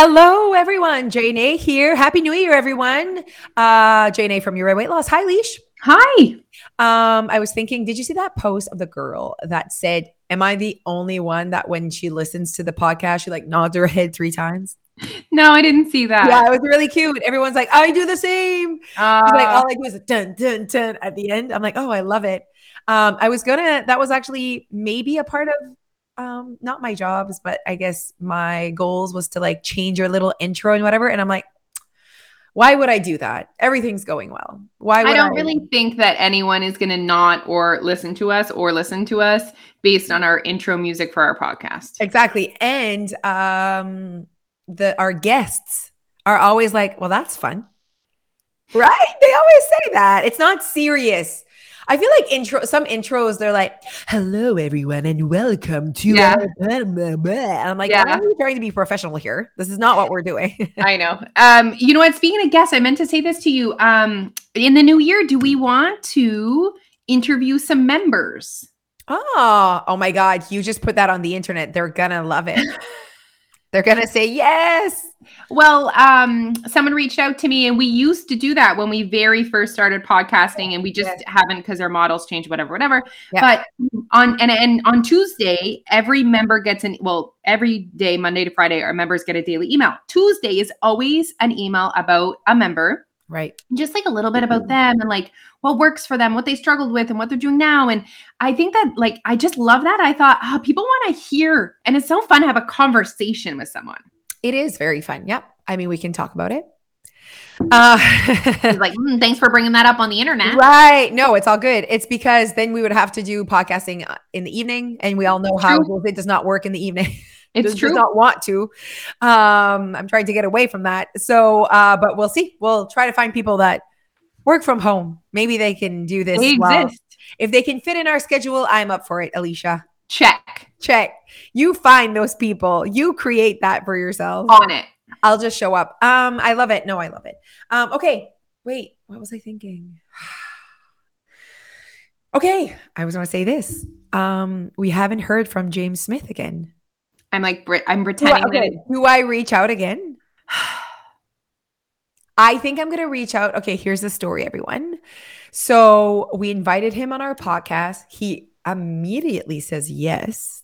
Hello, everyone. Jane here. Happy New Year, everyone. Uh, Jane from Your Weight Loss. Hi, Leash. Hi. Um, I was thinking, did you see that post of the girl that said, Am I the only one that when she listens to the podcast, she like nods her head three times? No, I didn't see that. Yeah, it was really cute. Everyone's like, I do the same. Uh, like all I do is a dun dun dun at the end. I'm like, oh, I love it. Um, I was gonna. That was actually maybe a part of um, not my jobs, but I guess my goals was to like change your little intro and whatever. And I'm like, why would I do that? Everything's going well. Why would I don't I? really think that anyone is going to not or listen to us or listen to us based on our intro music for our podcast. Exactly. And um the our guests are always like, well, that's fun. Right? They always say that. It's not serious. I feel like intro some intros they're like, "Hello everyone and welcome to." Yeah. I'm like, yeah. I'm trying to be professional here. This is not what we're doing. I know. Um, you know what? Speaking of guests, I meant to say this to you. Um, in the new year, do we want to interview some members? Oh, oh my God! You just put that on the internet. They're gonna love it. They're gonna say yes. Well, um, someone reached out to me, and we used to do that when we very first started podcasting, and we just yeah. haven't because our models change, whatever, whatever. Yeah. But on and and on Tuesday, every member gets an well, every day, Monday to Friday, our members get a daily email. Tuesday is always an email about a member Right. Just like a little bit about mm-hmm. them and like what works for them, what they struggled with, and what they're doing now. And I think that, like, I just love that. I thought, oh, people want to hear, and it's so fun to have a conversation with someone. It is very fun. Yep. I mean, we can talk about it. Uh, like, mm, thanks for bringing that up on the internet. Right. No, it's all good. It's because then we would have to do podcasting uh, in the evening, and we all know how it does not work in the evening. It's does, true. Does not want to. Um, I'm trying to get away from that. So, uh, but we'll see. We'll try to find people that work from home. Maybe they can do this. They well. exist. If they can fit in our schedule, I'm up for it, Alicia. Check. Check. You find those people. You create that for yourself. On it. I'll just show up. Um, I love it. No, I love it. Um, okay. Wait, what was I thinking? okay, I was going to say this. Um, we haven't heard from James Smith again. I'm like, I'm pretending. Do I, okay. Do I reach out again? I think I'm going to reach out. Okay, here's the story, everyone. So we invited him on our podcast. He immediately says yes.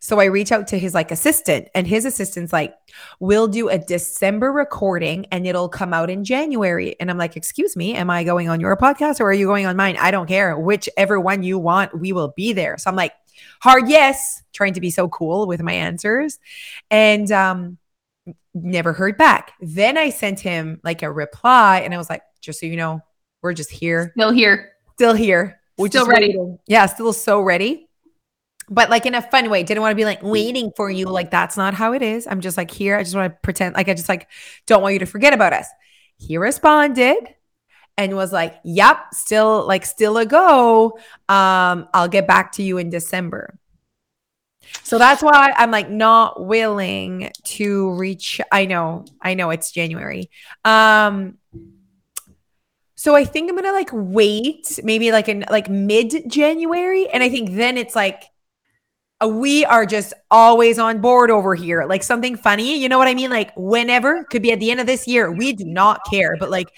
So I reach out to his like assistant, and his assistant's like, "We'll do a December recording, and it'll come out in January." And I'm like, "Excuse me, am I going on your podcast or are you going on mine? I don't care. Whichever one you want, we will be there." So I'm like, hard yes, trying to be so cool with my answers. And um, never heard back. Then I sent him like a reply and I was like, just so you know, we're just here. Still here. Still here. We're still ready. Waiting. Yeah, still so ready. But like in a fun way. Didn't want to be like waiting for you. Like that's not how it is. I'm just like here. I just want to pretend like I just like don't want you to forget about us. He responded and was like, "Yep, still like still a go. Um, I'll get back to you in December." So that's why I'm like not willing to reach I know. I know it's January. Um so I think I'm going to like wait maybe like in like mid January and I think then it's like we are just always on board over here. Like something funny, you know what I mean? Like whenever could be at the end of this year. We do not care, but like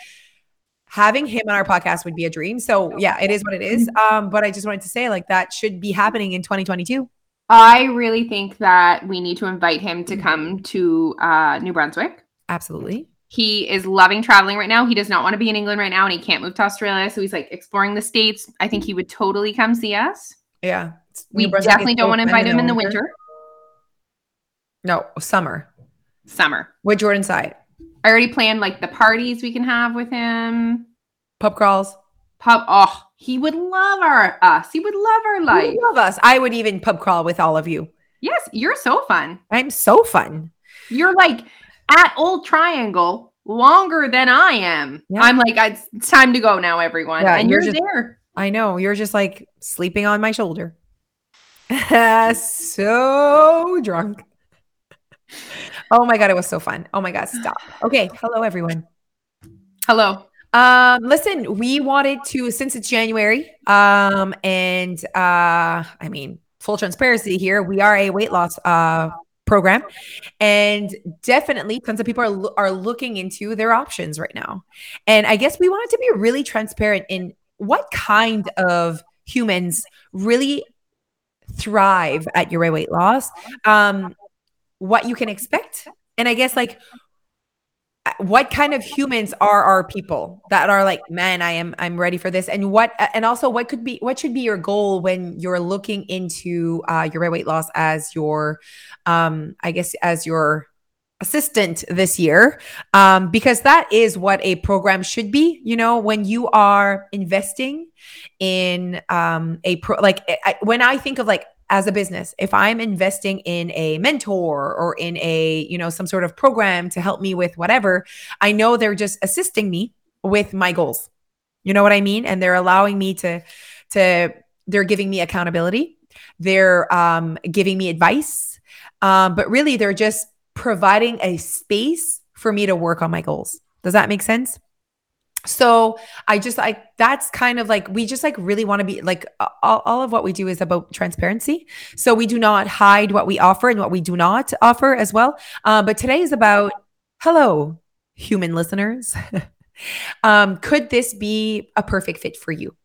having him on our podcast would be a dream. So yeah, it is what it is. Um, but I just wanted to say like that should be happening in 2022. I really think that we need to invite him to come to uh, New Brunswick. Absolutely. He is loving traveling right now. He does not want to be in England right now and he can't move to Australia. So he's like exploring the States. I think he would totally come see us. Yeah. We definitely don't want to invite him in the winter. winter. No, summer. Summer. With Jordan side. I already planned like the parties we can have with him. Pub crawls. Pub. Oh, he would love our us. He would love our life. He love us. I would even pub crawl with all of you. Yes, you're so fun. I'm so fun. You're like at Old Triangle longer than I am. Yeah. I'm like, it's time to go now, everyone. Yeah, and you're, you're just, there. I know. You're just like sleeping on my shoulder. so drunk. Oh my god, it was so fun. Oh my god, stop. Okay, hello everyone. Hello. Um, listen, we wanted to since it's January, um, and uh, I mean, full transparency here, we are a weight loss uh program. And definitely tons of people are, are looking into their options right now. And I guess we wanted to be really transparent in what kind of humans really thrive at your weight loss, um, what you can expect. And I guess like what kind of humans are our people that are like man i am i'm ready for this and what and also what could be what should be your goal when you're looking into uh, your weight loss as your um i guess as your assistant this year um because that is what a program should be. You know when you are investing in um a pro like I, when i think of like as a business if i'm investing in a mentor or in a you know some sort of program to help me with whatever i know they're just assisting me with my goals. You know what i mean? And they're allowing me to to they're giving me accountability. They're um, giving me advice. Um, but really they're just providing a space for me to work on my goals. Does that make sense? So i just like that's kind of like we just like really want to be like all, all of what we do is about transparency. So we do not hide what we offer and what we do not offer as well. Uh, but today is about hello human listeners. Um, could this be a perfect fit for you?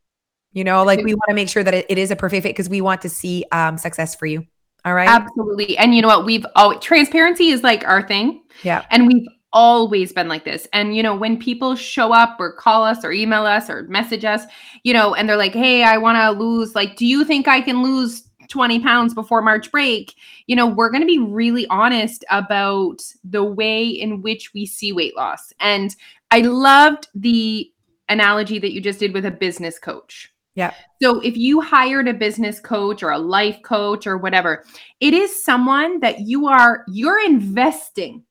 You know like we want to make sure that it, it is a perfect fit because we want to see um, success for you all right absolutely and you know what we've always transparency is like our thing yeah and we've always been like this. And, you know, when people show up or call us or email us or message us, you know, and they're like, hey, I want to lose, like, do you think I can lose 20 pounds before March break? You know, we're going to be really honest about the way in which we see weight loss. And I loved the analogy that you just did with a business coach. Yeah. So if you hired a business coach or a life coach or whatever, it is someone that you are you're investing.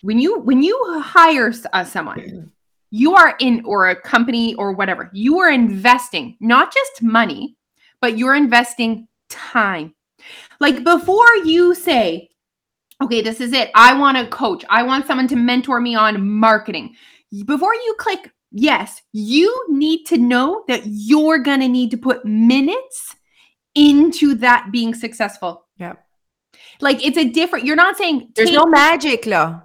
When you when you hire uh, someone you are in or a company or whatever you are investing not just money but you're investing time. Like before you say okay this is it. I want a coach. I want someone to mentor me on marketing. Before you click yes you need to know that you're going to need to put minutes into that being successful yeah like it's a different you're not saying there's no magic law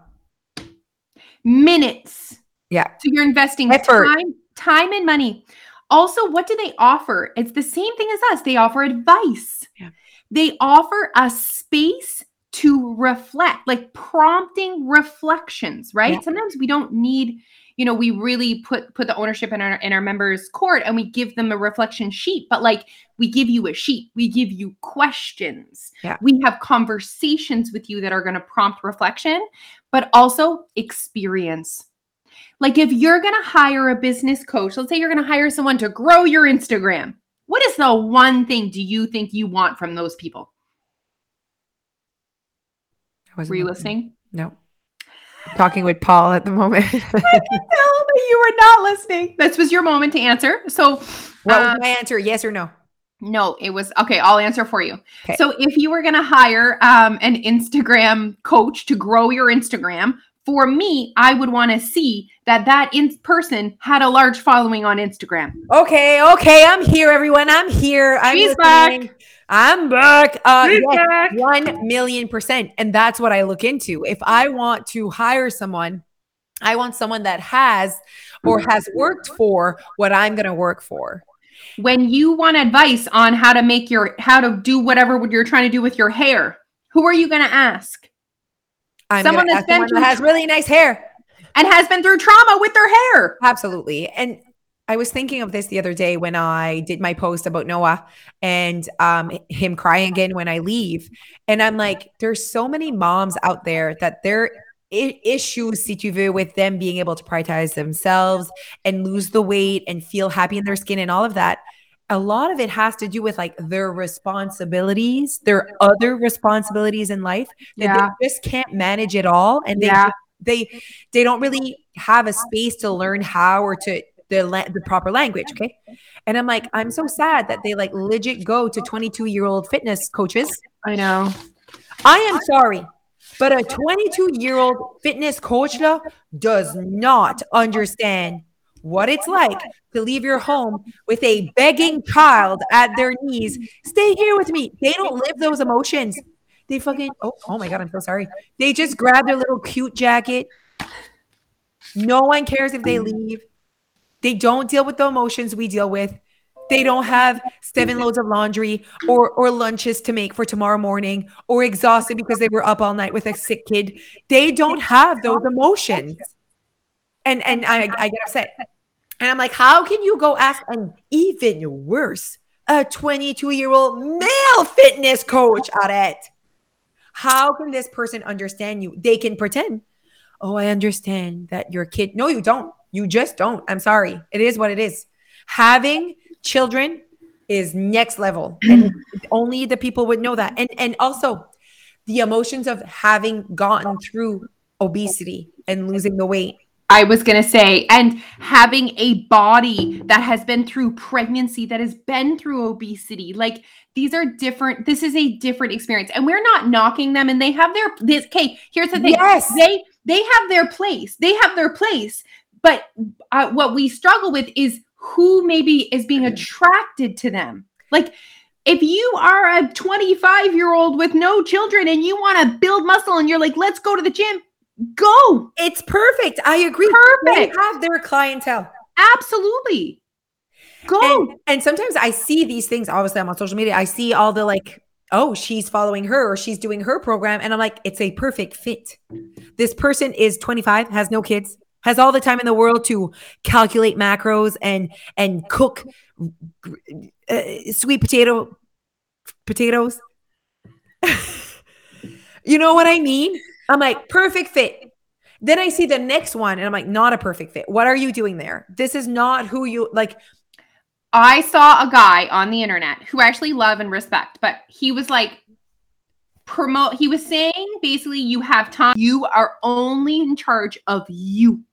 minutes. Yeah. So you're investing Effort. time, time and money. Also, what do they offer? It's the same thing as us. They offer advice. Yeah. They offer a space to reflect, like prompting reflections, right? Yeah. Sometimes we don't need you know we really put put the ownership in our in our members court and we give them a reflection sheet but like we give you a sheet. We give you questions. Yeah. we have conversations with you that are going to prompt reflection but also experience. Like if you're going to hire a business coach let's say you're going to hire someone to grow your instagram what is the one thing do you think you want from those people? Were you listening? No talking with Paul at the moment. I can tell that you were not listening. This was your moment to answer. So, what uh, was my answer? Yes or no? No, it was okay. I'll answer for you. Okay. So, if you were going to hire um, an Instagram coach to grow your Instagram, for me, I would want to see that that in person had a large following on Instagram. Okay, okay, I'm here, everyone. I'm here. I'm He's back. I'm back. Uh, yes, One million percent. And that's what I look into. If I want to hire someone, I want someone that has or has worked for what I'm going to work for. When you want advice on how to make your, how to do whatever you're trying to do with your hair, who are you going to ask? I'm someone that's been that has really nice hair and has been through trauma with their hair. Absolutely. And I was thinking of this the other day when I did my post about Noah and um, him crying again when I leave. And I'm like, there's so many moms out there that their I- issues, si tu veux, with them being able to prioritize themselves and lose the weight and feel happy in their skin and all of that. A lot of it has to do with like their responsibilities, their other responsibilities in life that yeah. they just can't manage it all. And they yeah. they they don't really have a space to learn how or to the la- the proper language. Okay, and I'm like, I'm so sad that they like legit go to 22 year old fitness coaches. I know. I am sorry, but a 22 year old fitness coach does not understand what it's like to leave your home with a begging child at their knees. Stay here with me. They don't live those emotions. They fucking oh, oh my god, I'm so sorry. They just grab their little cute jacket. No one cares if they leave. They don't deal with the emotions we deal with. They don't have seven loads of laundry or or lunches to make for tomorrow morning or exhausted because they were up all night with a sick kid. They don't have those emotions. And and I, I get upset. And I'm like, how can you go ask an even worse, a 22 year old male fitness coach it? How can this person understand you? They can pretend, oh, I understand that your kid. No, you don't. You just don't. I'm sorry. It is what it is. Having children is next level. And only the people would know that. And and also the emotions of having gotten through obesity and losing the weight I was going to say, and having a body that has been through pregnancy, that has been through obesity, like these are different. This is a different experience, and we're not knocking them. And they have their this. Okay, here's the thing. Yes, they they have their place. They have their place. But uh, what we struggle with is who maybe is being attracted to them. Like if you are a 25 year old with no children and you want to build muscle and you're like, let's go to the gym, Go. It's perfect. I agree. Perfect. They have their clientele. Absolutely. Go. And, and sometimes I see these things. Obviously, I'm on social media. I see all the like, oh, she's following her or she's doing her program. And I'm like, it's a perfect fit. This person is 25, has no kids, has all the time in the world to calculate macros and and cook uh, sweet potato potatoes. you know what I mean? I'm like, perfect fit. Then I see the next one and I'm like, not a perfect fit. What are you doing there? This is not who you like. I saw a guy on the internet who I actually love and respect, but he was like, promote, he was saying basically, you have time, you are only in charge of you.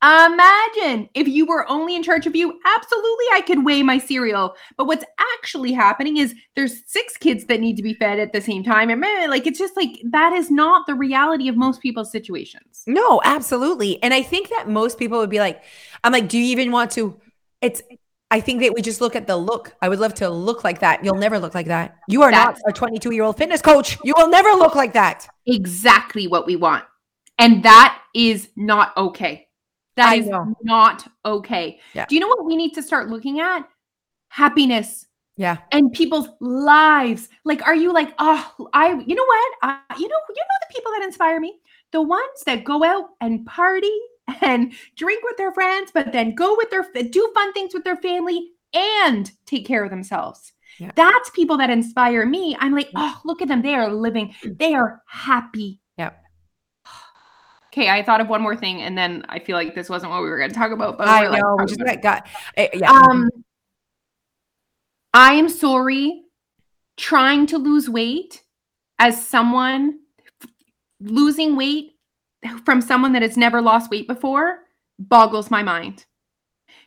Imagine if you were only in charge of you. Absolutely, I could weigh my cereal. But what's actually happening is there's six kids that need to be fed at the same time. And man, like it's just like that is not the reality of most people's situations. No, absolutely. And I think that most people would be like, I'm like, do you even want to? It's I think that we just look at the look. I would love to look like that. You'll never look like that. You are That's not a 22 year old fitness coach. You will never look like that. Exactly what we want. And that is not okay. That I is know. not okay. Yeah. Do you know what we need to start looking at? Happiness. Yeah. And people's lives. Like, are you like, oh, I, you know what? I, you know, you know the people that inspire me? The ones that go out and party and drink with their friends, but then go with their, do fun things with their family and take care of themselves. Yeah. That's people that inspire me. I'm like, oh, look at them. They are living, mm. they are happy Okay, I thought of one more thing, and then I feel like this wasn't what we were going to talk about. But I know, we just got, got uh, yeah. Um, I am sorry. Trying to lose weight as someone losing weight from someone that has never lost weight before boggles my mind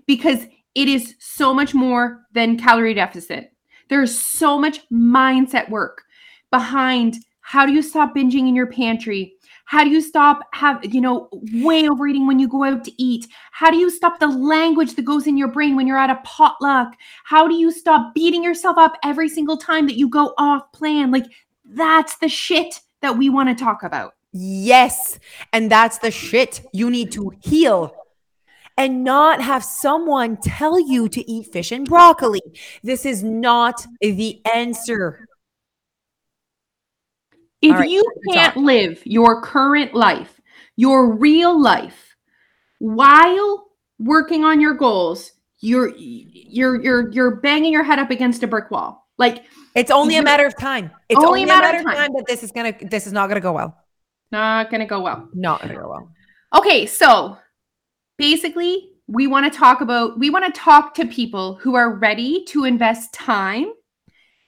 because it is so much more than calorie deficit. There's so much mindset work behind how do you stop binging in your pantry? How do you stop have you know way overeating when you go out to eat? How do you stop the language that goes in your brain when you're at a potluck? How do you stop beating yourself up every single time that you go off plan? Like that's the shit that we want to talk about. Yes. And that's the shit you need to heal and not have someone tell you to eat fish and broccoli. This is not the answer. If right, you can't talk. live your current life, your real life, while working on your goals, you're you're you're you're banging your head up against a brick wall. Like it's only a matter of time. It's only, only a matter, of time. time that this is gonna this is not gonna go well. Not gonna go well. Not gonna go well. Okay, so basically, we want to talk about we want to talk to people who are ready to invest time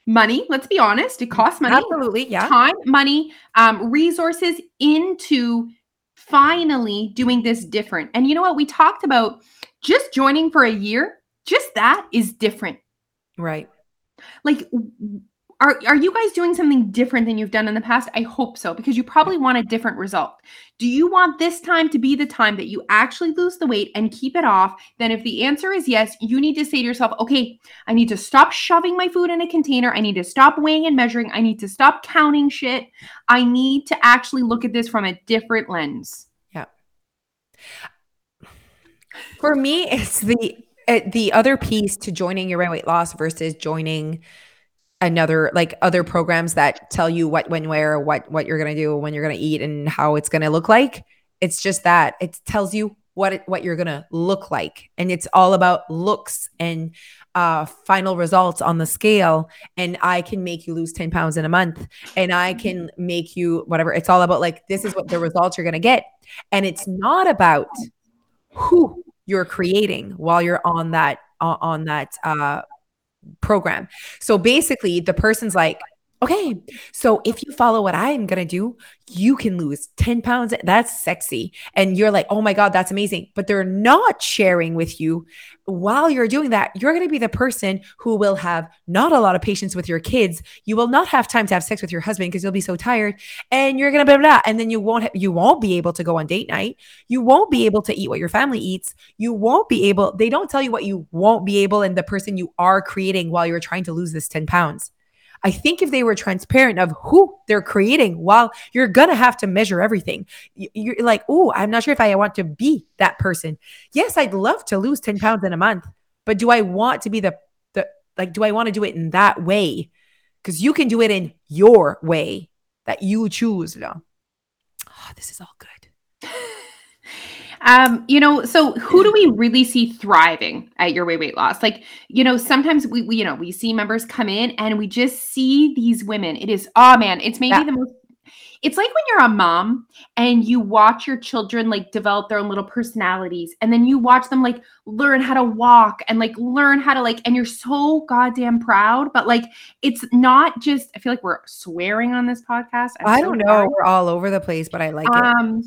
money. Let's be honest, it costs money. Absolutely, yeah. Time, money, um, resources into finally doing this different. And you know what? We talked about just joining for a year. Just that is different. Right. Like, are are you guys doing something different than you've done in the past? I hope so because you probably want a different result. Do you want this time to be the time that you actually lose the weight and keep it off? Then if the answer is yes, you need to say to yourself, "Okay, I need to stop shoving my food in a container. I need to stop weighing and measuring. I need to stop counting shit. I need to actually look at this from a different lens." Yeah. For me, it's the the other piece to joining your weight loss versus joining another like other programs that tell you what when where what what you're going to do when you're going to eat and how it's going to look like. It's just that it tells you what it, what you're going to look like. And it's all about looks and uh final results on the scale. And i can make you lose 10 pounds in a month. And i can make you whatever. It's all about like this is what the results you're going to get. And it's not about who you're creating while you're on that on that uh program. So basically, the person's like, okay, so if you follow what I'm going to do, you can lose 10 pounds. That's sexy. And you're like, oh my God, that's amazing. But they're not sharing with you while you're doing that. You're to be the person who will have not a lot of patience with your kids. You will not have time to have sex with your husband because you'll be so tired and you're to blah, blah, blah. And then you won't, ha- you won't be able to go on date night. You won't be able to eat what your family eats. You won't be able, they don't tell you what you won't be able and the person you are creating while you're trying to lose this 10 pounds. I think if they were transparent of who they're creating, while you're gonna have to measure everything, you're like, oh, I'm not sure if I want to be that person. Yes, I'd love to lose 10 pounds in a month, but do I want to be the the like, do I want to do it in that way? Because you can do it in your way that you choose. Oh, this is all good. Um, you know, so who do we really see thriving at your weight weight loss? Like, you know, sometimes we, we you know, we see members come in and we just see these women. It is, oh man, it's maybe yeah. the most it's like when you're a mom and you watch your children like develop their own little personalities and then you watch them like learn how to walk and like learn how to like and you're so goddamn proud but like it's not just i feel like we're swearing on this podcast I'm i do not know we're all over the place but i like um, it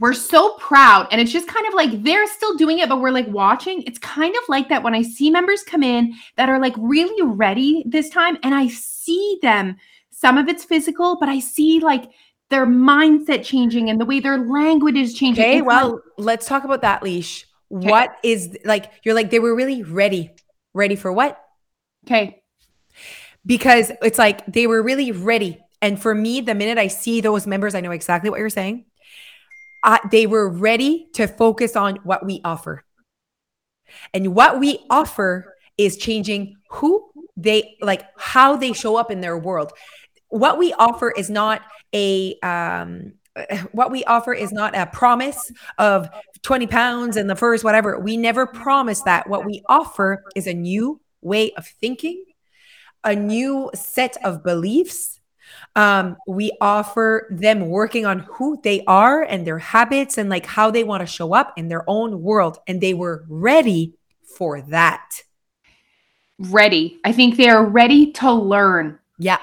we're so proud. And it's just kind of like they're still doing it but we're like watching. It's kind of like that when i see members come in that are like really ready this time and i see them. Some of it's physical but i see like their mindset changing and the way their language is changing. Okay well like, let's talk about that leash. Okay. what is like you're like they were really ready. Ready for what? Okay. Because it's like they were really ready. And for me the minute i see those members i know exactly what you're saying uh, they were ready to focus on what we offer. And what we offer is changing who they like, how they show up in their world. What we offer is not a, um, what we offer is not a promise of 20 pounds in the first whatever. We never promise that. What we offer is a new way of thinking, a new set of beliefs um, we offer them working on who they are and their habits and like how they want to show up in their own world. And they were ready for that. Ready. I think they are ready to learn. Yeah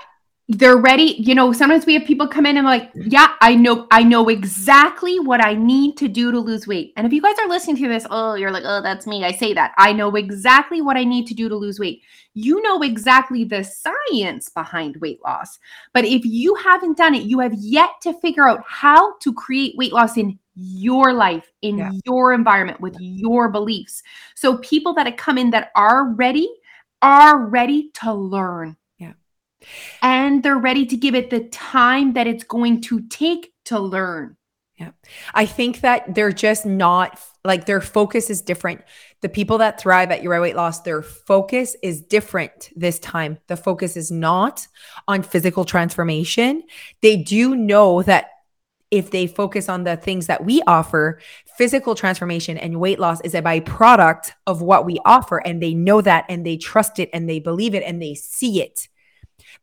they're ready you know sometimes we have people come in and like yeah i know i know exactly what i need to do to lose weight. And if you guys are listening to this oh you're like oh that's me. I say that. I know exactly what i need to do to lose weight. You know exactly the science behind weight loss. But if you haven't done it you have yet to figure out how to create weight loss in your life in yeah. your environment with your beliefs. So people that have come in that are ready are ready to learn and they're ready to give it the time that it's going to take to learn. Yeah. I think that they're just not like their focus is different. The people that thrive at your weight loss, their focus is different this time. The focus is not on physical transformation. They do know that if they focus on the things that we offer, physical transformation and weight loss is a byproduct of what we offer. And they know that and they trust it and they believe it and they see it.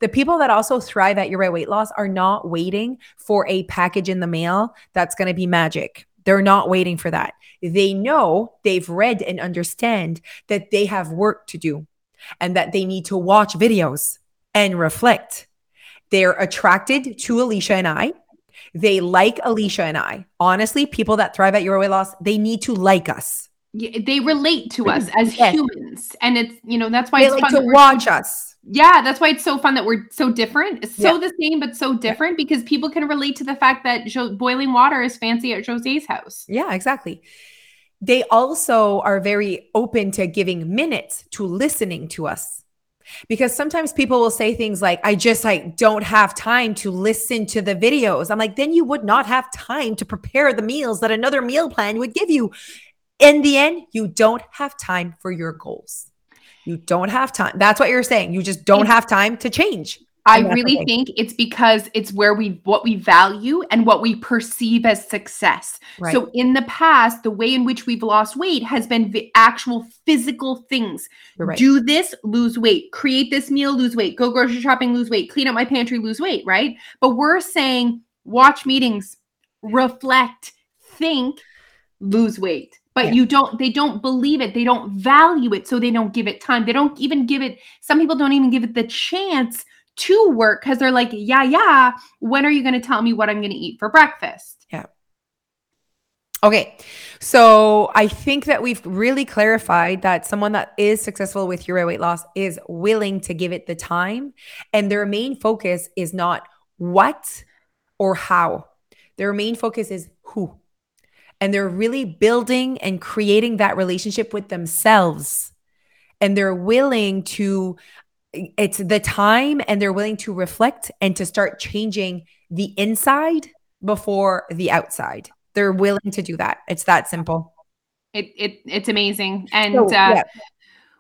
The people that also thrive at your weight loss are not waiting for a package in the mail that's going to be magic. They're not waiting for that. They know they've read and understand that they have work to do and that they need to watch videos and reflect. They're attracted to Alicia and I. They like Alicia and I. Honestly, people that thrive at your weight loss, they need to like us. Yeah, they relate to us as yes. humans and it's you know that's why they it's like fun to watch us yeah that's why it's so fun that we're so different. It's so yeah. the same but so different because people can relate to the fact that jo- boiling water is fancy at jose's house. Yeah exactly. They also are very open to giving minutes to listening to us because sometimes people will say things like i just like don't have time to listen to the videos. I'm like then you would not have time to prepare the meals that another meal plan would give you. In the end, you don't have time for your goals. You don't have time. That's what you're saying. You just don't have time to change. I really think it's because it's where we what we value and what we perceive as success. Right. So in the past, the way in which we've lost weight has been the actual physical things. Right. Do this, lose weight. Create this meal, lose weight. Go grocery shopping, lose weight. Clean up my pantry, lose weight, right? But we're saying watch meetings, reflect, think, lose weight but yeah. you don't they don't believe it. They don't value it so they don't give it time. They don't even give it some people don't even give it the chance to work because they're like yeah yeah when are you going to tell me what i'm going to eat for breakfast? Yeah. Okay so i think that we've really clarified that someone that is successful with your weight loss is willing to give it the time and their main focus is not what or how. Their main focus is who and they're really building and creating that relationship with themselves. And they're willing to it's the time and they're willing to reflect and to start changing the inside before the outside. They're willing to do that. It's that simple. It, it it's amazing. And so, uh, yeah.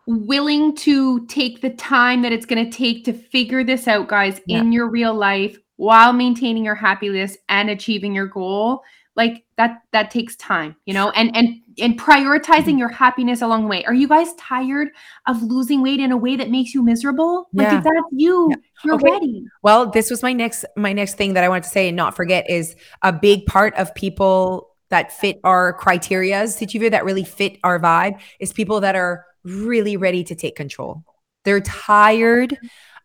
willing to take the time that it's going to take to figure this out guys yeah. in your real life while maintaining your happiness and achieving your goal like that that takes time you know and and and prioritizing your happiness along the way are you guys tired of losing weight in a way that makes you miserable like if that's you yeah. you're okay. ready well this was my next my next thing that i want to say and not forget is a big part of people that fit our criterias situation that really fit our vibe is people that are really ready to take control they're tired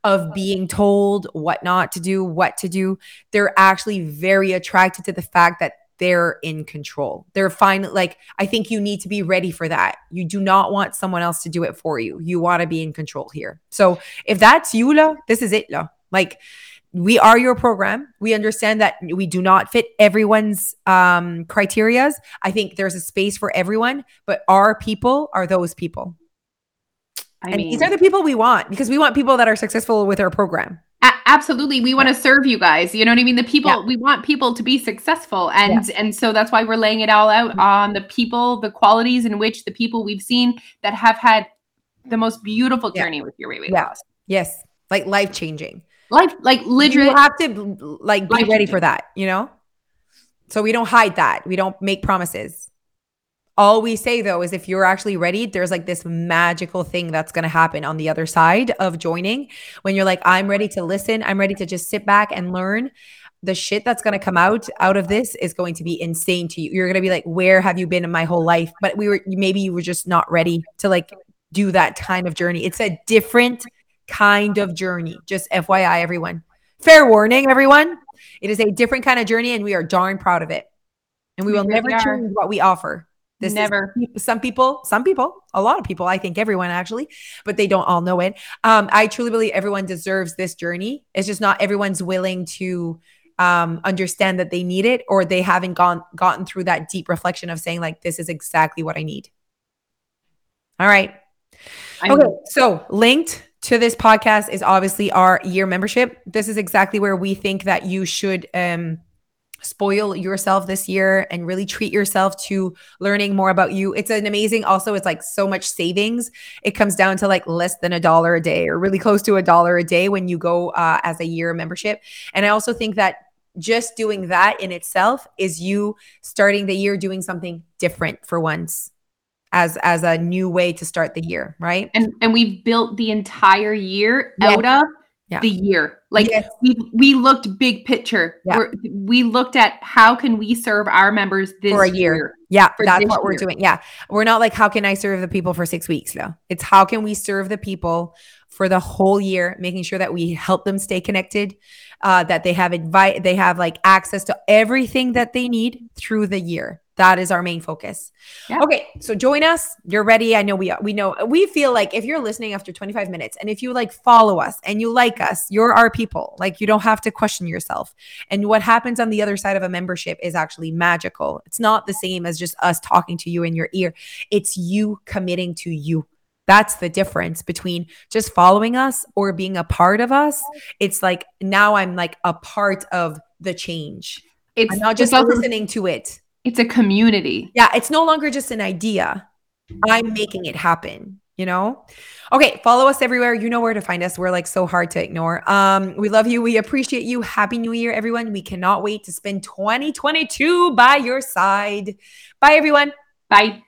of being told what not to do, what to do. They're actually very attracted to the fact that they're in control. They're fine. Like, I think you need to be ready for that. You do not want someone else to do it for you. You want to be in control here. So if that's you, La, this is it, La. Like, we are your program. We understand that we do not fit everyone's um, criterias. I think there's a space for everyone, but our people are those people. I and mean, these are the people we want because we want people that are successful with our program. A- absolutely. We want to serve you guys you know what i mean? The people yeah. we want people to be successful and yeah. and so that's why we're laying it all out mm-hmm. on the people the qualities in which the people we've seen that have had the most beautiful journey yeah. with your weight, loss yes. Like life changing life like literally you have to like be ready for that you know? So we don't hide that. We don't make promises all we say though is if you're actually ready, there's like this magical thing that's going to happen on the other side of joining when you're like, I'm ready to listen. I'm ready to just sit back and learn. The shit that's going to come out out of this is going to be insane to you. You're going to be like, where have you been in my whole life? But we were, maybe you were just not ready to like do that kind of journey. It's a different kind of journey. Just FYI, everyone. Fair warning, everyone. It is a different kind of journey, and we are darn proud of it. And we, we will really never are. change what we offer. This never. Is, some people, some people, a lot of people, I think everyone actually, but they don't all know it. Um, I truly believe everyone deserves this journey. It's just not everyone's willing to um, understand that they need it or they haven't gone gotten through that deep reflection of saying like this is exactly what I need. All right. Okay. So linked to this podcast is obviously our year membership. This is exactly where we think that you should um spoil yourself this year and really treat yourself to learning more about you. It's an amazing, also, it's like so much savings. It comes down to like less than a dollar a day or really close to a dollar a day when you go uh, as a year membership. And I also think that just doing that in itself is you starting the year doing something different for once as as a new way to start the year right and and we've built the entire year yes. out of yeah. the year. Like yes. we we looked big picture. Yeah. We're, looked at how can we serve our members this for a year. year yeah, that's what we're doing. Yeah, we're not like how can I serve the people for six weeks? No, it's how can we serve the people for the whole year, making sure that we help them stay connected, uh, that they have invite, they have like access to everything that they need through the year. That is our main focus. Yeah. Okay, so join us. You're ready. I know we we know we feel like if you're listening after 25 minutes and if you like follow us and you like us, you're our people. Like you don't have to question yourself. And what happens on the other side of a membership is actually magical. It's not the same as just us talking to you in your ear. It's you committing to you. That's the difference between just following us or being a part of us. It's like now I'm like a part of the change. It's I'm not just it's listening to it. It's a community. Yeah, it's no longer just an idea. I'm making it happen, you know? Okay, follow us everywhere. You know where to find us. We're like so hard to ignore. Um, we love you. We appreciate you. Happy New Year, everyone. We cannot wait to spend 2022 by your side. Bye, everyone. Bye.